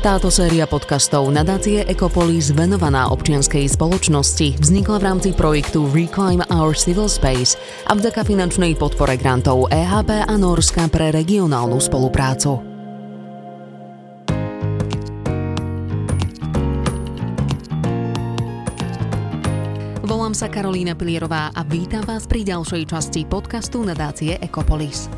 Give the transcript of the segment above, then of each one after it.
Táto séria podcastov nadácie Ecopolis venovaná občianskej spoločnosti vznikla v rámci projektu Reclaim Our Civil Space a vďaka finančnej podpore grantov EHP a Norska pre regionálnu spoluprácu. Volám sa Karolína Pilierová a vítam vás pri ďalšej časti podcastu nadácie Ecopolis.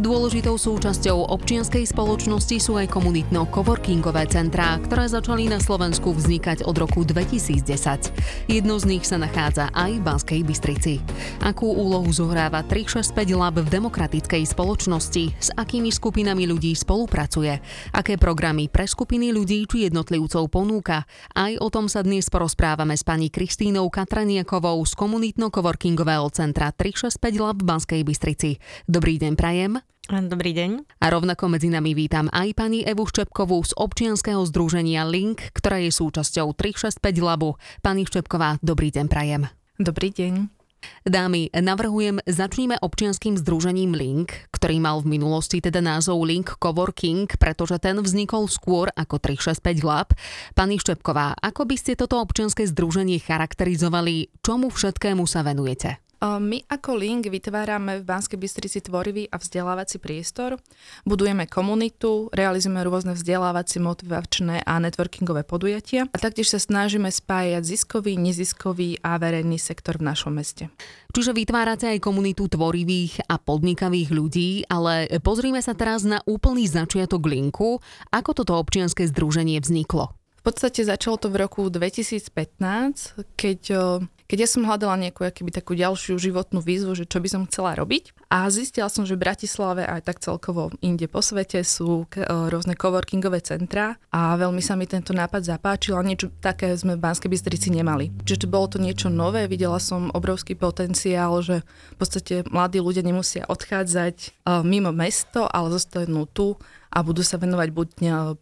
Dôležitou súčasťou občianskej spoločnosti sú aj komunitno-coworkingové centrá, ktoré začali na Slovensku vznikať od roku 2010. Jedno z nich sa nachádza aj v Banskej Bystrici. Akú úlohu zohráva 365 Lab v demokratickej spoločnosti, s akými skupinami ľudí spolupracuje, aké programy pre skupiny ľudí či jednotlivcov ponúka. Aj o tom sa dnes porozprávame s pani Kristínou Katraniakovou z komunitno-coworkingového centra 365 Lab v Banskej Bystrici. Dobrý deň, Prajem. Dobrý deň. A rovnako medzi nami vítam aj pani Evu Ščepkovú z občianskeho združenia Link, ktorá je súčasťou 365 Labu. Pani Ščepková, dobrý deň prajem. Dobrý deň. Dámy, navrhujem, začníme občianským združením Link, ktorý mal v minulosti teda názov Link Coworking, pretože ten vznikol skôr ako 365 Lab. Pani Ščepková, ako by ste toto občianske združenie charakterizovali, čomu všetkému sa venujete? My ako Link vytvárame v Banskej Bystrici tvorivý a vzdelávací priestor, budujeme komunitu, realizujeme rôzne vzdelávacie, motivačné a networkingové podujatia a taktiež sa snažíme spájať ziskový, neziskový a verejný sektor v našom meste. Čiže vytvárate aj komunitu tvorivých a podnikavých ľudí, ale pozrime sa teraz na úplný začiatok Linku. Ako toto občianske združenie vzniklo? V podstate začalo to v roku 2015, keď keď ja som hľadala nejakú akýby, takú ďalšiu životnú výzvu, že čo by som chcela robiť a zistila som, že v Bratislave aj tak celkovo inde po svete sú e, rôzne coworkingové centra a veľmi sa mi tento nápad zapáčil a niečo také sme v Banskej Bystrici nemali. Čiže bolo to niečo nové, videla som obrovský potenciál, že v podstate mladí ľudia nemusia odchádzať e, mimo mesto, ale zostanú tu a budú sa venovať buď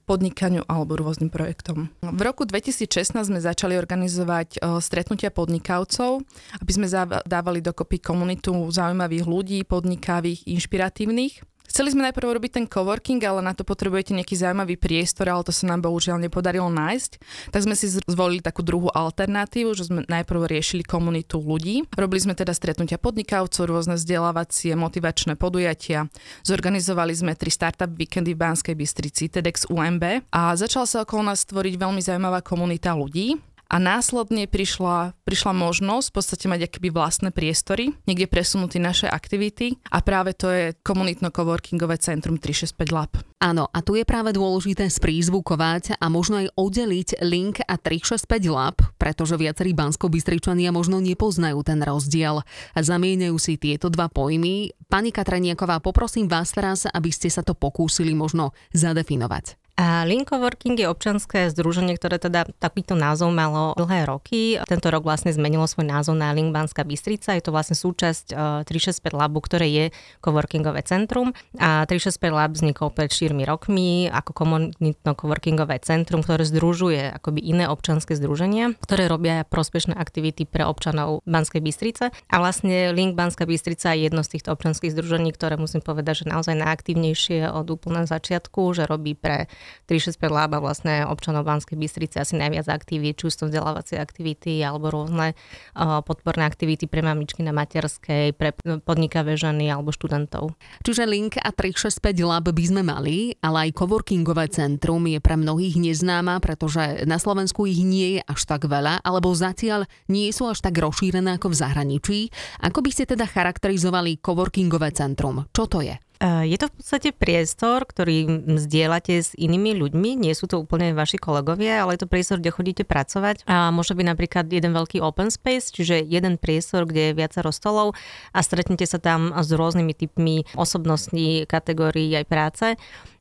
podnikaniu alebo rôznym projektom. V roku 2016 sme začali organizovať e, stretnutia podnikavcov, aby sme dávali dokopy komunitu zaujímavých ľudí, podnikavých, inšpiratívnych. Chceli sme najprv robiť ten coworking, ale na to potrebujete nejaký zaujímavý priestor, ale to sa nám bohužiaľ nepodarilo nájsť. Tak sme si zvolili takú druhú alternatívu, že sme najprv riešili komunitu ľudí. Robili sme teda stretnutia podnikavcov, rôzne vzdelávacie, motivačné podujatia. Zorganizovali sme tri startup víkendy v Banskej Bystrici, TEDx UMB a začala sa okolo nás tvoriť veľmi zaujímavá komunita ľudí a následne prišla, prišla možnosť v podstate mať akéby vlastné priestory, niekde presunúť naše aktivity a práve to je komunitno-coworkingové centrum 365 Lab. Áno, a tu je práve dôležité sprízvukovať a možno aj oddeliť Link a 365 Lab, pretože viacerí bansko možno nepoznajú ten rozdiel a zamieňajú si tieto dva pojmy. Pani Katraniaková, poprosím vás teraz, aby ste sa to pokúsili možno zadefinovať. Link Coworking je občanské združenie, ktoré teda takýto názov malo dlhé roky. Tento rok vlastne zmenilo svoj názov na Link Banská Bystrica. Je to vlastne súčasť 365 e, Labu, ktoré je coworkingové centrum. A 365 Lab vznikol pred 4 rokmi ako komunitno coworkingové centrum, ktoré združuje akoby iné občanské združenia, ktoré robia prospešné aktivity pre občanov Banskej Bystrice. A vlastne Link Banská Bystrica je jedno z týchto občanských združení, ktoré musím povedať, že naozaj najaktívnejšie od úplného začiatku, že robí pre 365 Lab a vlastne občanov Banskej Bystrice asi najviac aktivít, či už to vzdelávacie aktivity alebo rôzne uh, podporné aktivity pre mamičky na materskej, pre podnikavé ženy alebo študentov. Čiže Link a 365 Lab by sme mali, ale aj coworkingové centrum je pre mnohých neznáma, pretože na Slovensku ich nie je až tak veľa, alebo zatiaľ nie sú až tak rozšírené ako v zahraničí. Ako by ste teda charakterizovali coworkingové centrum? Čo to je? Je to v podstate priestor, ktorý zdieľate s inými ľuďmi, nie sú to úplne vaši kolegovia, ale je to priestor, kde chodíte pracovať. A môže byť napríklad jeden veľký open space, čiže jeden priestor, kde je viacero stolov a stretnete sa tam s rôznymi typmi osobností, kategórií aj práce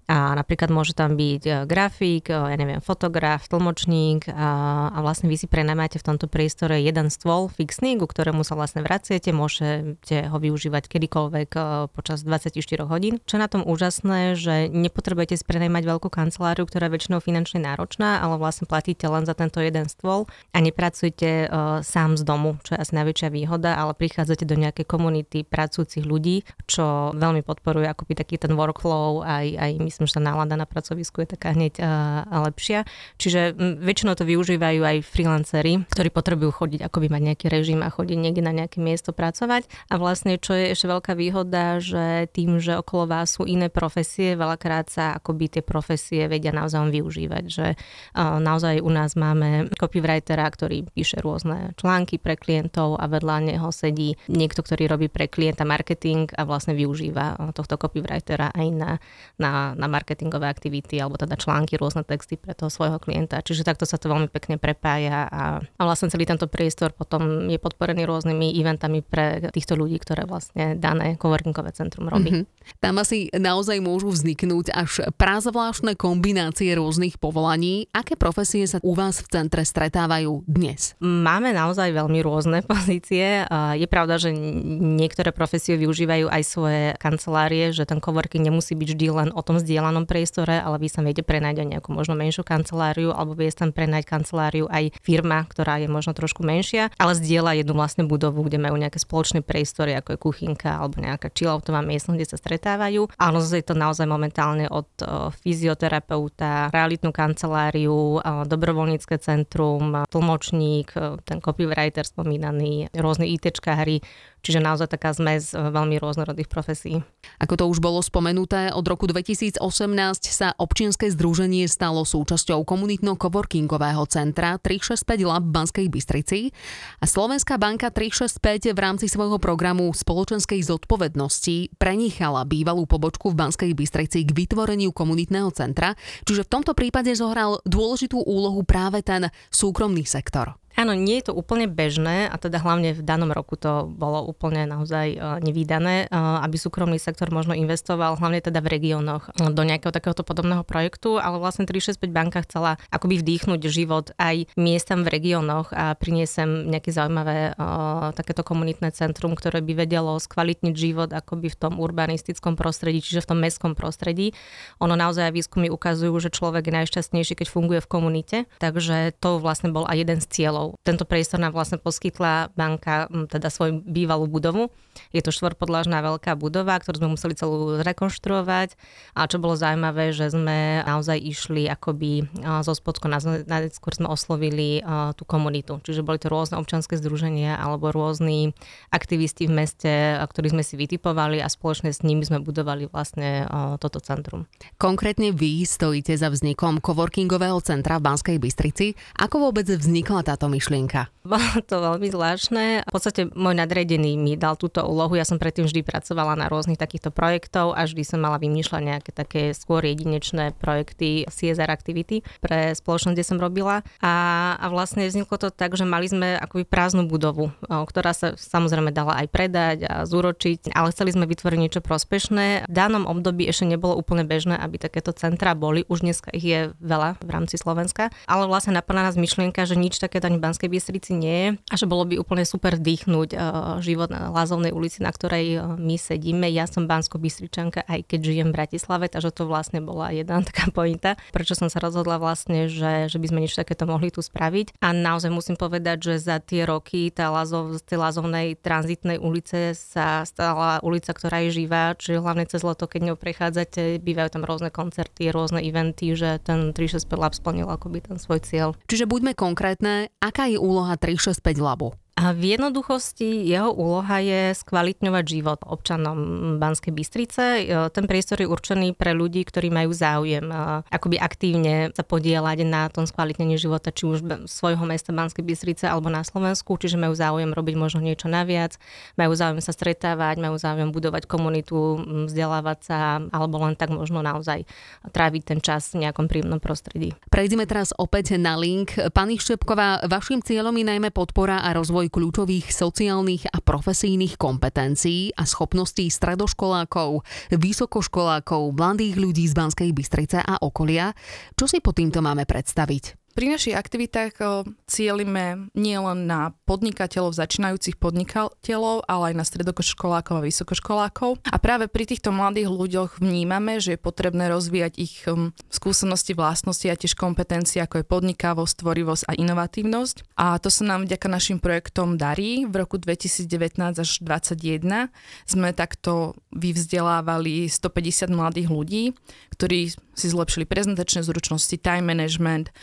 a napríklad môže tam byť e, grafik, e, ja neviem, fotograf, tlmočník a, vlastne vy si prenamáte v tomto priestore jeden stôl fixný, ku ktorému sa vlastne vraciete, môžete ho využívať kedykoľvek e, počas 24 hodín. Čo je na tom úžasné, že nepotrebujete si prenajmať veľkú kanceláriu, ktorá je väčšinou finančne náročná, ale vlastne platíte len za tento jeden stôl a nepracujete sám z domu, čo je asi najväčšia výhoda, ale prichádzate do nejakej komunity pracujúcich ľudí, čo veľmi podporuje akoby taký ten workflow aj, aj myslím, že tá nálada na pracovisku je taká hneď lepšia. Čiže väčšinou to využívajú aj freelanceri, ktorí potrebujú chodiť, akoby mať nejaký režim a chodiť niekde na nejaké miesto pracovať. A vlastne, čo je ešte veľká výhoda, že tým, že okolo vás sú iné profesie, veľakrát sa akoby tie profesie vedia naozaj využívať. Že naozaj u nás máme copywritera, ktorý píše rôzne články pre klientov a vedľa neho sedí niekto, ktorý robí pre klienta marketing a vlastne využíva tohto copywritera aj na, na, na marketingové aktivity alebo teda články, rôzne texty pre toho svojho klienta. Čiže takto sa to veľmi pekne prepája a, a vlastne celý tento priestor potom je podporený rôznymi eventami pre týchto ľudí, ktoré vlastne dané coworkingové centrum robí. Mm-hmm. Tam asi naozaj môžu vzniknúť až prázvláštne kombinácie rôznych povolaní. Aké profesie sa u vás v centre stretávajú dnes? Máme naozaj veľmi rôzne pozície. Je pravda, že niektoré profesie využívajú aj svoje kancelárie, že ten coworking nemusí byť vždy len o tom zdieľanom priestore, ale vy sa viete prenajať aj nejakú možno menšiu kanceláriu, alebo vie tam prenajať kanceláriu aj firma, ktorá je možno trošku menšia, ale zdieľa jednu vlastne budovu, kde majú nejaké spoločné priestory, ako je kuchynka alebo nejaká chilloutová miestnosť, kde sa stretávajú. Áno, je to naozaj momentálne od fyzioterapeuta, realitnú kanceláriu, dobrovoľnícke centrum, tlmočník, ten copywriter spomínaný, rôzne ITčkári, Čiže naozaj taká zmes veľmi rôznorodých profesí. Ako to už bolo spomenuté, od roku 2018 sa občianske združenie stalo súčasťou komunitno-coworkingového centra 365 Lab v Banskej Bystrici a Slovenská banka 365 v rámci svojho programu spoločenskej zodpovednosti prenichala bývalú pobočku v Banskej Bystrici k vytvoreniu komunitného centra, čiže v tomto prípade zohral dôležitú úlohu práve ten súkromný sektor. Áno, nie je to úplne bežné a teda hlavne v danom roku to bolo úplne naozaj e, nevýdané, e, aby súkromný sektor možno investoval hlavne teda v regiónoch e, do nejakého takéhoto podobného projektu, ale vlastne 365 banka chcela akoby vdýchnuť život aj miestam v regiónoch a priniesem nejaké zaujímavé takéto komunitné centrum, ktoré by vedelo skvalitniť život akoby v tom urbanistickom prostredí, čiže v tom mestskom prostredí. Ono naozaj výskumy ukazujú, že človek je najšťastnejší, keď funguje v komunite, takže to vlastne bol aj jeden z cieľov tento priestor nám vlastne poskytla banka, teda svoju bývalú budovu. Je to štvorpodlažná veľká budova, ktorú sme museli celú rekonštruovať. A čo bolo zaujímavé, že sme naozaj išli akoby zo spodku, najskôr sme oslovili tú komunitu. Čiže boli to rôzne občanské združenia alebo rôzni aktivisti v meste, ktorí sme si vytipovali a spoločne s nimi sme budovali vlastne toto centrum. Konkrétne vy stojíte za vznikom coworkingového centra v Banskej Bystrici. Ako vôbec vznikla táto myšlienka? Bolo to veľmi zvláštne. V podstate môj nadredený mi dal túto úlohu. Ja som predtým vždy pracovala na rôznych takýchto projektov a vždy som mala vymýšľať nejaké také skôr jedinečné projekty CSR activity pre spoločnosť, kde som robila. A, a vlastne vzniklo to tak, že mali sme akoby prázdnu budovu, ktorá sa samozrejme dala aj predať a zúročiť, ale chceli sme vytvoriť niečo prospešné. V danom období ešte nebolo úplne bežné, aby takéto centra boli. Už dneska ich je veľa v rámci Slovenska, ale vlastne napadla nás myšlienka, že nič také ani Banskej Bystrici nie a že bolo by úplne super dýchnuť uh, život na Lázovnej ulici, na ktorej uh, my sedíme. Ja som Bansko Bystričanka, aj keď žijem v Bratislave, takže to vlastne bola jedna taká pointa, prečo som sa rozhodla vlastne, že, že by sme niečo takéto mohli tu spraviť. A naozaj musím povedať, že za tie roky tá Lázov, z tej Lázovnej tranzitnej ulice sa stala ulica, ktorá je živá, čiže hlavne cez leto, keď ňou prechádzate, bývajú tam rôzne koncerty, rôzne eventy, že ten 365 Lab splnil akoby ten svoj cieľ. Čiže buďme konkrétne, aká je úloha 365 Labu? A v jednoduchosti jeho úloha je skvalitňovať život občanom Banskej Bystrice. E, ten priestor je určený pre ľudí, ktorí majú záujem e, akoby aktívne sa podielať na tom skvalitnení života, či už svojho mesta Banskej Bystrice alebo na Slovensku, čiže majú záujem robiť možno niečo naviac, majú záujem sa stretávať, majú záujem budovať komunitu, vzdelávať sa, alebo len tak možno naozaj tráviť ten čas v nejakom príjemnom prostredí. Prejdeme teraz opäť na link. Pani Štepková, vašim cieľom je najmä podpora a rozvoj rozvoj kľúčových sociálnych a profesijných kompetencií a schopností stredoškolákov, vysokoškolákov, mladých ľudí z Banskej Bystrice a okolia. Čo si pod týmto máme predstaviť? Pri našich aktivitách cieľime nielen na podnikateľov, začínajúcich podnikateľov, ale aj na stredokoškolákov a vysokoškolákov. A práve pri týchto mladých ľuďoch vnímame, že je potrebné rozvíjať ich skúsenosti, vlastnosti a tiež kompetencie, ako je podnikavosť, tvorivosť a inovatívnosť. A to sa nám vďaka našim projektom darí. V roku 2019 až 2021 sme takto vyvzdelávali 150 mladých ľudí, ktorí si zlepšili prezentačné zručnosti, time management,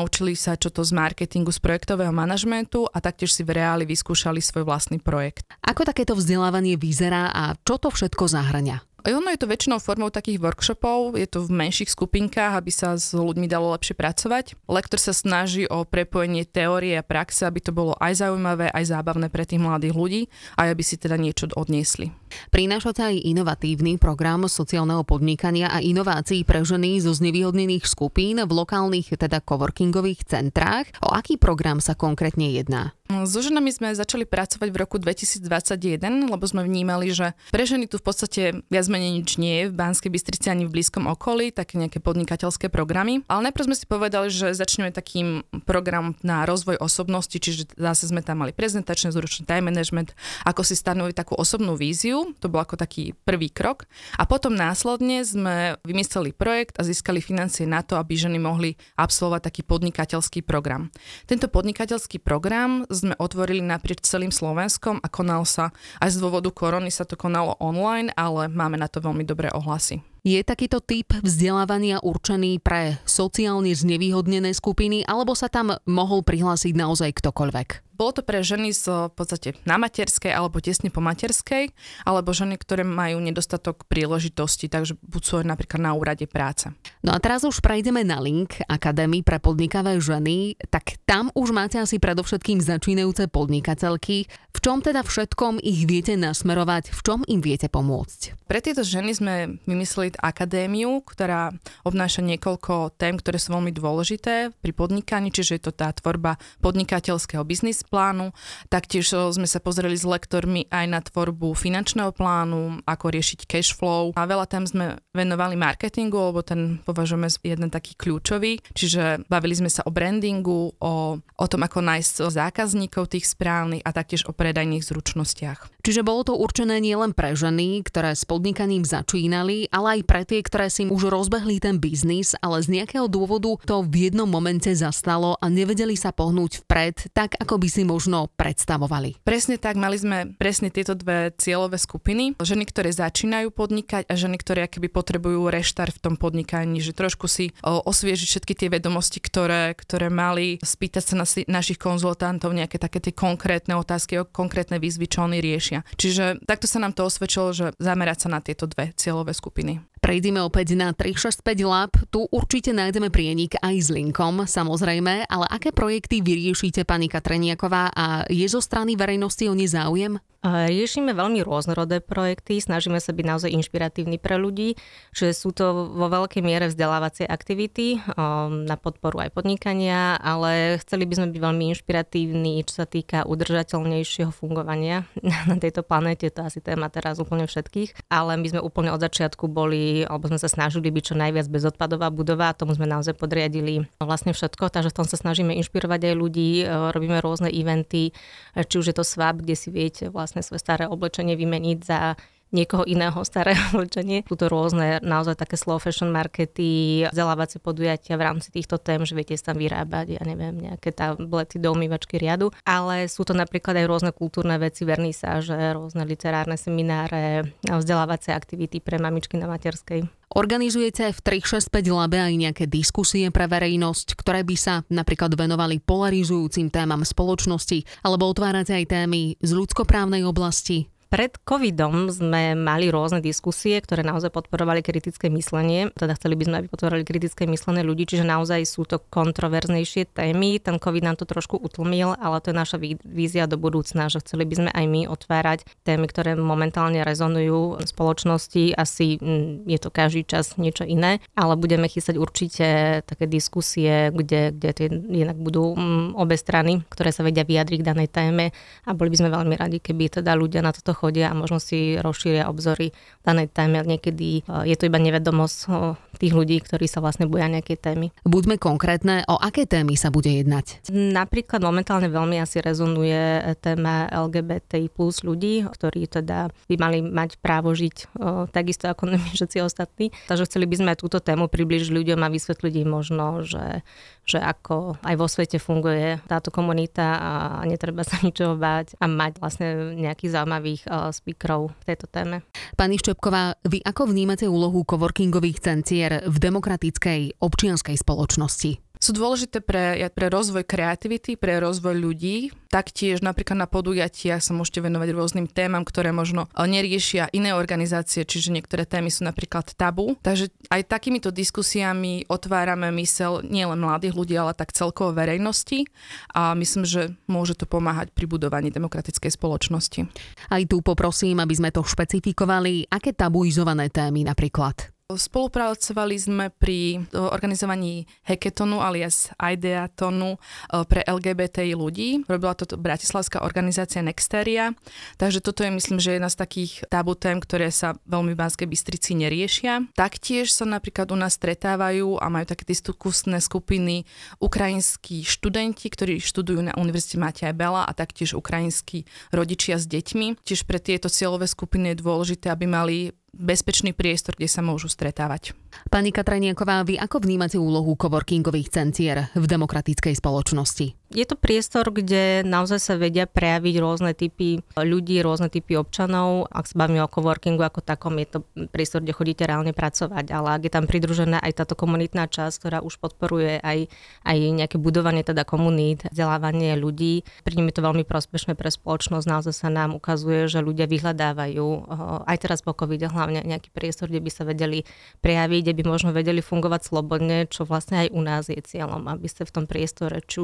naučili sa čo to z marketingu, z projektového manažmentu a taktiež si v reáli vyskúšali svoj vlastný projekt. Ako takéto vzdelávanie vyzerá a čo to všetko zahrňa? Ono je to väčšinou formou takých workshopov, je to v menších skupinkách, aby sa s ľuďmi dalo lepšie pracovať. Lektor sa snaží o prepojenie teórie a praxe, aby to bolo aj zaujímavé, aj zábavné pre tých mladých ľudí a aby si teda niečo odniesli. Prinášate aj inovatívny program sociálneho podnikania a inovácií pre ženy zo znevýhodnených skupín v lokálnych, teda coworkingových centrách. O aký program sa konkrétne jedná? So ženami sme začali pracovať v roku 2021, lebo sme vnímali, že pre ženy tu v podstate viac menej nič nie je v Banskej Bystrici ani v blízkom okolí, také nejaké podnikateľské programy. Ale najprv sme si povedali, že začneme takým program na rozvoj osobnosti, čiže zase sme tam mali prezentačné zručné time management, ako si stanoviť takú osobnú víziu, to bol ako taký prvý krok. A potom následne sme vymysleli projekt a získali financie na to, aby ženy mohli absolvovať taký podnikateľský program. Tento podnikateľský program sme otvorili naprieč celým Slovenskom a konal sa, aj z dôvodu korony sa to konalo online, ale máme na to veľmi dobré ohlasy. Je takýto typ vzdelávania určený pre sociálne znevýhodnené skupiny, alebo sa tam mohol prihlásiť naozaj ktokoľvek? Bolo to pre ženy z v podstate na materskej alebo tesne po materskej, alebo ženy, ktoré majú nedostatok príležitosti, takže buď sú napríklad na úrade práce. No a teraz už prejdeme na link Akadémii pre podnikavé ženy, tak tam už máte asi predovšetkým začínajúce podnikateľky. V čom teda všetkom ich viete nasmerovať, v čom im viete pomôcť? Pre tieto ženy sme vymysleli akadémiu, ktorá obnáša niekoľko tém, ktoré sú veľmi dôležité pri podnikaní, čiže je to tá tvorba podnikateľského biznis plánu. Taktiež sme sa pozreli s lektormi aj na tvorbu finančného plánu, ako riešiť cash flow. A veľa tam sme venovali marketingu, lebo ten považujeme jeden taký kľúčový. Čiže bavili sme sa o brandingu, o, o tom, ako nájsť zákazníkov tých správnych a taktiež o predajných zručnostiach. Čiže bolo to určené nielen pre ženy, ktoré s podnikaním začínali, ale aj pre tie, ktoré si už rozbehli ten biznis, ale z nejakého dôvodu to v jednom momente zastalo a nevedeli sa pohnúť vpred, tak ako by si možno predstavovali. Presne tak, mali sme presne tieto dve cieľové skupiny. Ženy, ktoré začínajú podnikať a ženy, ktoré akoby potrebujú reštart v tom podnikaní, že trošku si osviežiť všetky tie vedomosti, ktoré, ktoré mali, spýtať sa na si, našich konzultantov nejaké také tie konkrétne otázky, konkrétne výzvy, čo oni riešia. Čiže takto sa nám to osvedčilo, že zamerať sa na tieto dve cieľové skupiny. Prejdime opäť na 365 Lab. Tu určite nájdeme prienik aj s linkom, samozrejme, ale aké projekty vyriešite, pani Katreniaková, a je zo strany verejnosti o ne záujem? Riešime veľmi rôznorodé projekty, snažíme sa byť naozaj inšpiratívni pre ľudí, že sú to vo veľkej miere vzdelávacie aktivity na podporu aj podnikania, ale chceli by sme byť veľmi inšpiratívni, čo sa týka udržateľnejšieho fungovania na tejto planéte, to asi téma teraz úplne všetkých, ale my sme úplne od začiatku boli, alebo sme sa snažili byť čo najviac bezodpadová budova a tomu sme naozaj podriadili vlastne všetko, takže v tom sa snažíme inšpirovať aj ľudí, robíme rôzne eventy, či už je to swap, kde si viete vlastne svoje staré oblečenie vymeniť za niekoho iného staré oblečenie. Sú to rôzne naozaj také slow fashion markety, vzdelávacie podujatia v rámci týchto tém, že viete tam vyrábať, ja neviem, nejaké tablety do umývačky riadu, ale sú to napríklad aj rôzne kultúrne veci, vernisáže, rôzne literárne semináre, vzdelávacie aktivity pre mamičky na materskej. Organizujete v 365 Labe aj nejaké diskusie pre verejnosť, ktoré by sa napríklad venovali polarizujúcim témam spoločnosti, alebo otvárate aj témy z ľudskoprávnej oblasti, pred covidom sme mali rôzne diskusie, ktoré naozaj podporovali kritické myslenie. Teda chceli by sme, aby podporovali kritické myslenie ľudí, čiže naozaj sú to kontroverznejšie témy. Ten covid nám to trošku utlmil, ale to je naša vízia do budúcna, že chceli by sme aj my otvárať témy, ktoré momentálne rezonujú v spoločnosti. Asi mm, je to každý čas niečo iné, ale budeme chystať určite také diskusie, kde, kde tie inak budú mm, obe strany, ktoré sa vedia vyjadriť k danej téme a boli by sme veľmi radi, keby teda ľudia na toto chodia a možno si rozšíria obzory v danej téme. Niekedy e, je to iba nevedomosť, tých ľudí, ktorí sa vlastne boja nejaké témy. Buďme konkrétne, o aké témy sa bude jednať? Napríklad momentálne veľmi asi rezonuje téma LGBTI plus ľudí, ktorí teda by mali mať právo žiť takisto ako my všetci ostatní. Takže chceli by sme túto tému približiť ľuďom a vysvetliť im možno, že, že ako aj vo svete funguje táto komunita a netreba sa ničoho báť a mať vlastne nejakých zaujímavých speakerov v tejto téme. Pani Štepková, vy ako vnímate úlohu coworkingových centier v demokratickej občianskej spoločnosti? Sú dôležité pre, pre rozvoj kreativity, pre rozvoj ľudí. Taktiež napríklad na podujatiach sa môžete venovať rôznym témam, ktoré možno eh, neriešia iné organizácie, čiže niektoré témy sú napríklad tabu. Takže aj takýmito diskusiami otvárame mysel nielen mladých ľudí, ale tak celkovo verejnosti a myslím, že môže to pomáhať pri budovaní demokratickej spoločnosti. Aj tu poprosím, aby sme to špecifikovali, aké tabuizované témy napríklad. Spolupracovali sme pri organizovaní hackathonu alias Ideatonu e, pre LGBTI ľudí. Robila to bratislavská organizácia Nexteria. Takže toto je myslím, že jedna z takých tabu tém, ktoré sa veľmi v Banskej Bystrici neriešia. Taktiež sa napríklad u nás stretávajú a majú také diskusné skupiny ukrajinskí študenti, ktorí študujú na Univerzite Mateja Bela a taktiež ukrajinskí rodičia s deťmi. Tiež pre tieto cieľové skupiny je dôležité, aby mali bezpečný priestor, kde sa môžu stretávať. Pani Katraniaková, vy ako vnímate úlohu coworkingových centier v demokratickej spoločnosti? Je to priestor, kde naozaj sa vedia prejaviť rôzne typy ľudí, rôzne typy občanov. Ak sa bavíme o coworkingu ako takom, je to priestor, kde chodíte reálne pracovať, ale ak je tam pridružená aj táto komunitná časť, ktorá už podporuje aj, aj nejaké budovanie teda komunít, vzdelávanie ľudí, pri nim je to veľmi prospešné pre spoločnosť. Naozaj sa nám ukazuje, že ľudia vyhľadávajú aj teraz po covid hlavne nejaký priestor, kde by sa vedeli prejaviť, kde by možno vedeli fungovať slobodne, čo vlastne aj u nás je cieľom, aby ste v tom priestore, či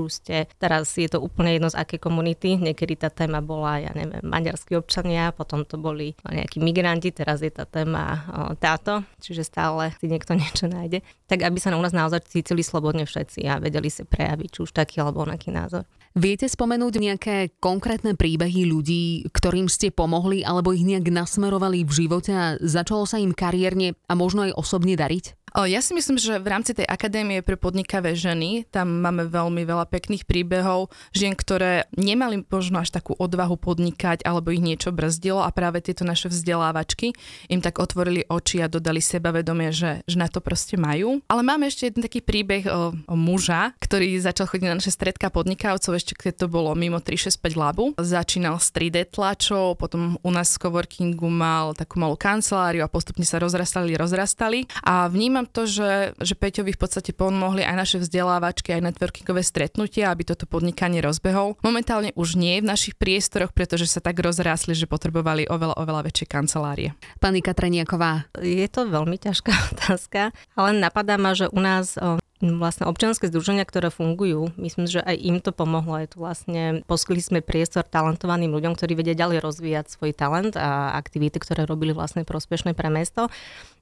Teraz je to úplne jedno z aké komunity. Niekedy tá téma bola, ja neviem, maďarskí občania, potom to boli nejakí migranti, teraz je tá téma táto, čiže stále si niekto niečo nájde. Tak aby sa u nás naozaj cítili slobodne všetci a vedeli si prejaviť či už taký alebo onaký názor. Viete spomenúť nejaké konkrétne príbehy ľudí, ktorým ste pomohli alebo ich nejak nasmerovali v živote a začalo sa im kariérne a možno aj osobne горить. Ja si myslím, že v rámci tej akadémie pre podnikavé ženy tam máme veľmi veľa pekných príbehov žien, ktoré nemali možno až takú odvahu podnikať alebo ich niečo brzdilo a práve tieto naše vzdelávačky im tak otvorili oči a dodali sebavedomie, že, že na to proste majú. Ale máme ešte jeden taký príbeh o, o muža, ktorý začal chodiť na naše stredka podnikavcov ešte keď to bolo mimo 365 labu. Začínal s 3D tlačou, potom u nás v coworkingu mal takú malú kanceláriu a postupne sa rozrastali, rozrastali a vnímam to, že, že Peťovi v podstate pomohli aj naše vzdelávačky, aj networkingové stretnutia, aby toto podnikanie rozbehol. Momentálne už nie v našich priestoroch, pretože sa tak rozrásli, že potrebovali oveľa, oveľa väčšie kancelárie. Pani Katreniaková. Je to veľmi ťažká otázka, ale napadá ma, že u nás vlastne občianske združenia, ktoré fungujú, myslím, že aj im to pomohlo. Je to vlastne, poskytli sme priestor talentovaným ľuďom, ktorí vedia ďalej rozvíjať svoj talent a aktivity, ktoré robili vlastne prospešné pre mesto.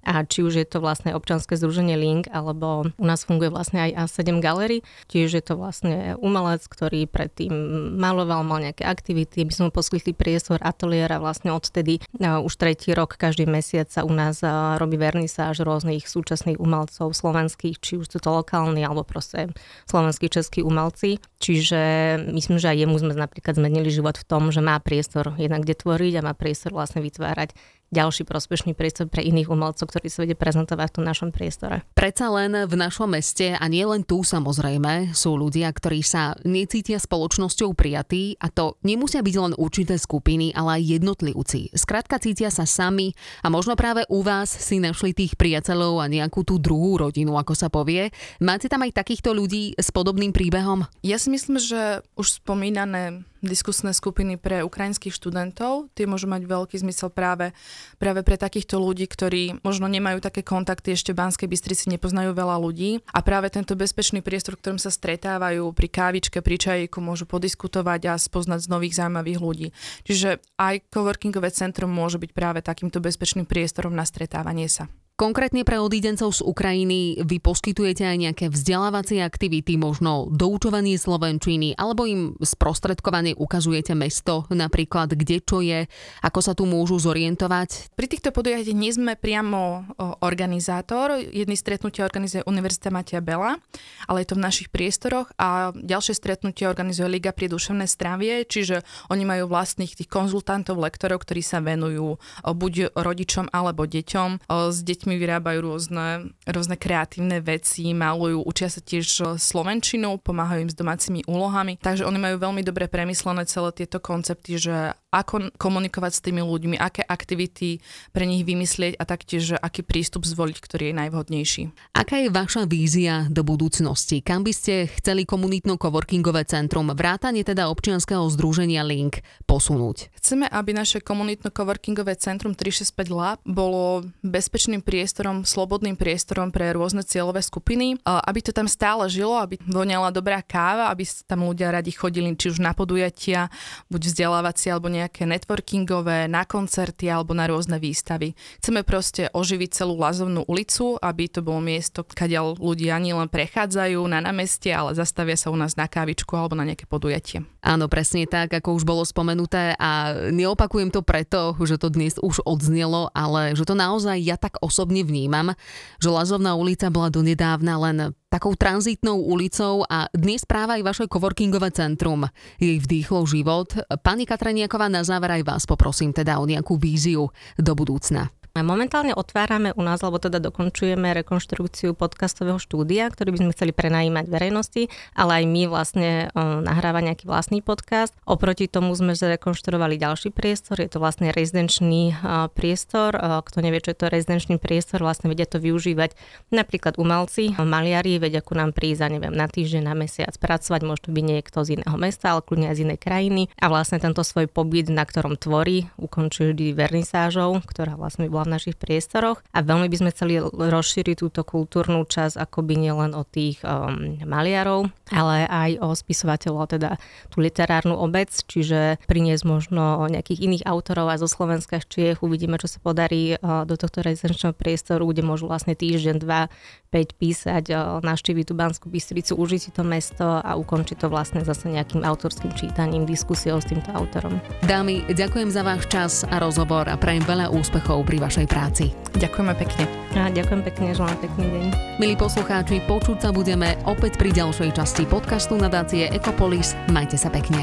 A či už je to vlastne občanské združenie Link, alebo u nás funguje vlastne aj A7 Gallery, tiež je to vlastne umelec, ktorý predtým maloval, mal nejaké aktivity, my sme poskytli priestor ateliéra vlastne odtedy už tretí rok, každý mesiac sa u nás robí vernisáž rôznych súčasných umelcov slovenských, či už sú to lokálni alebo proste slovenskí, českí umelci. Čiže myslím, že aj jemu sme napríklad zmenili život v tom, že má priestor jednak kde tvoriť a má priestor vlastne vytvárať ďalší prospešný priestor pre iných umelcov, ktorí sa vedia prezentovať v tom našom priestore. Predsa len v našom meste a nie len tu samozrejme sú ľudia, ktorí sa necítia spoločnosťou prijatí a to nemusia byť len určité skupiny, ale aj jednotlivci. Skrátka cítia sa sami a možno práve u vás si našli tých priateľov a nejakú tú druhú rodinu, ako sa povie. Máte tam aj takýchto ľudí s podobným príbehom? Ja si myslím, že už spomínané diskusné skupiny pre ukrajinských študentov. Tie môžu mať veľký zmysel práve, práve pre takýchto ľudí, ktorí možno nemajú také kontakty, ešte v Banskej Bystrici nepoznajú veľa ľudí. A práve tento bezpečný priestor, v ktorom sa stretávajú pri kávičke, pri čajíku, môžu podiskutovať a spoznať z nových zaujímavých ľudí. Čiže aj coworkingové centrum môže byť práve takýmto bezpečným priestorom na stretávanie sa. Konkrétne pre odídencov z Ukrajiny vy poskytujete aj nejaké vzdelávacie aktivity, možno doučovanie slovenčiny, alebo im sprostredkovanie ukazujete mesto, napríklad kde čo je, ako sa tu môžu zorientovať? Pri týchto podujatiach nie sme priamo organizátor. Jedný stretnutie organizuje Univerzita Matia Bela, ale je to v našich priestoroch a ďalšie stretnutie organizuje Liga pri duševné zdravie, čiže oni majú vlastných tých konzultantov, lektorov, ktorí sa venujú buď rodičom alebo deťom s deťmi deťmi vyrábajú rôzne, rôzne kreatívne veci, malujú, učia sa tiež slovenčinu, pomáhajú im s domácimi úlohami. Takže oni majú veľmi dobre premyslené celé tieto koncepty, že ako komunikovať s tými ľuďmi, aké aktivity pre nich vymyslieť a taktiež aký prístup zvoliť, ktorý je najvhodnejší. Aká je vaša vízia do budúcnosti? Kam by ste chceli komunitno-coworkingové centrum, vrátanie teda občianskeho združenia Link, posunúť? Chceme, aby naše komunitno-coworkingové centrum 365 Lab bolo bezpečným priestorom, slobodným priestorom pre rôzne cieľové skupiny, aby to tam stále žilo, aby voňala dobrá káva, aby tam ľudia radi chodili či už na podujatia, buď vzdelávacie alebo nejaké networkingové, na koncerty alebo na rôzne výstavy. Chceme proste oživiť celú Lazovnú ulicu, aby to bolo miesto, kadiaľ ľudia nielen prechádzajú na námestie, ale zastavia sa u nás na kávičku alebo na nejaké podujatie. Áno, presne tak, ako už bolo spomenuté a neopakujem to preto, že to dnes už odznelo, ale že to naozaj ja tak osobne vnímam, že Lazovná ulica bola donedávna len takou tranzitnou ulicou a dnes práve aj vaše coworkingové centrum jej vdýchlo život. Pani Katraniaková, na záver aj vás poprosím teda o nejakú víziu do budúcna. Momentálne otvárame u nás, alebo teda dokončujeme rekonštrukciu podcastového štúdia, ktorý by sme chceli prenajímať verejnosti, ale aj my vlastne nahrávať nejaký vlastný podcast. Oproti tomu sme zrekonštruovali ďalší priestor, je to vlastne rezidenčný priestor. Kto nevie, čo je to rezidenčný priestor, vlastne vedia to využívať napríklad umelci, maliari, vedia ku nám prísť, neviem, na týždeň, na mesiac pracovať, môže to byť niekto z iného mesta, ale kľudne aj z inej krajiny. A vlastne tento svoj pobyt, na ktorom tvorí, ukončuje vždy vernisážou, ktorá vlastne bola v našich priestoroch a veľmi by sme chceli rozšíriť túto kultúrnu časť akoby nielen o tých um, maliarov, ale aj o spisovateľov, teda tú literárnu obec, čiže priniesť možno nejakých iných autorov aj zo Slovenska, Čiech, uvidíme, čo sa podarí uh, do tohto rezidenčného priestoru, kde môžu vlastne týždeň, dva, 5 písať, uh, navštíviť tú Banskú Bystricu, užiť si to mesto a ukončiť to vlastne zase nejakým autorským čítaním, diskusiou s týmto autorom. Dámy, ďakujem za váš čas a rozhovor a prajem veľa úspechov pri vašom vašej práci. Ďakujeme pekne. A ďakujem pekne, želám pekný deň. Milí poslucháči, počuť sa budeme opäť pri ďalšej časti podcastu nadácie Ekopolis. Majte sa pekne.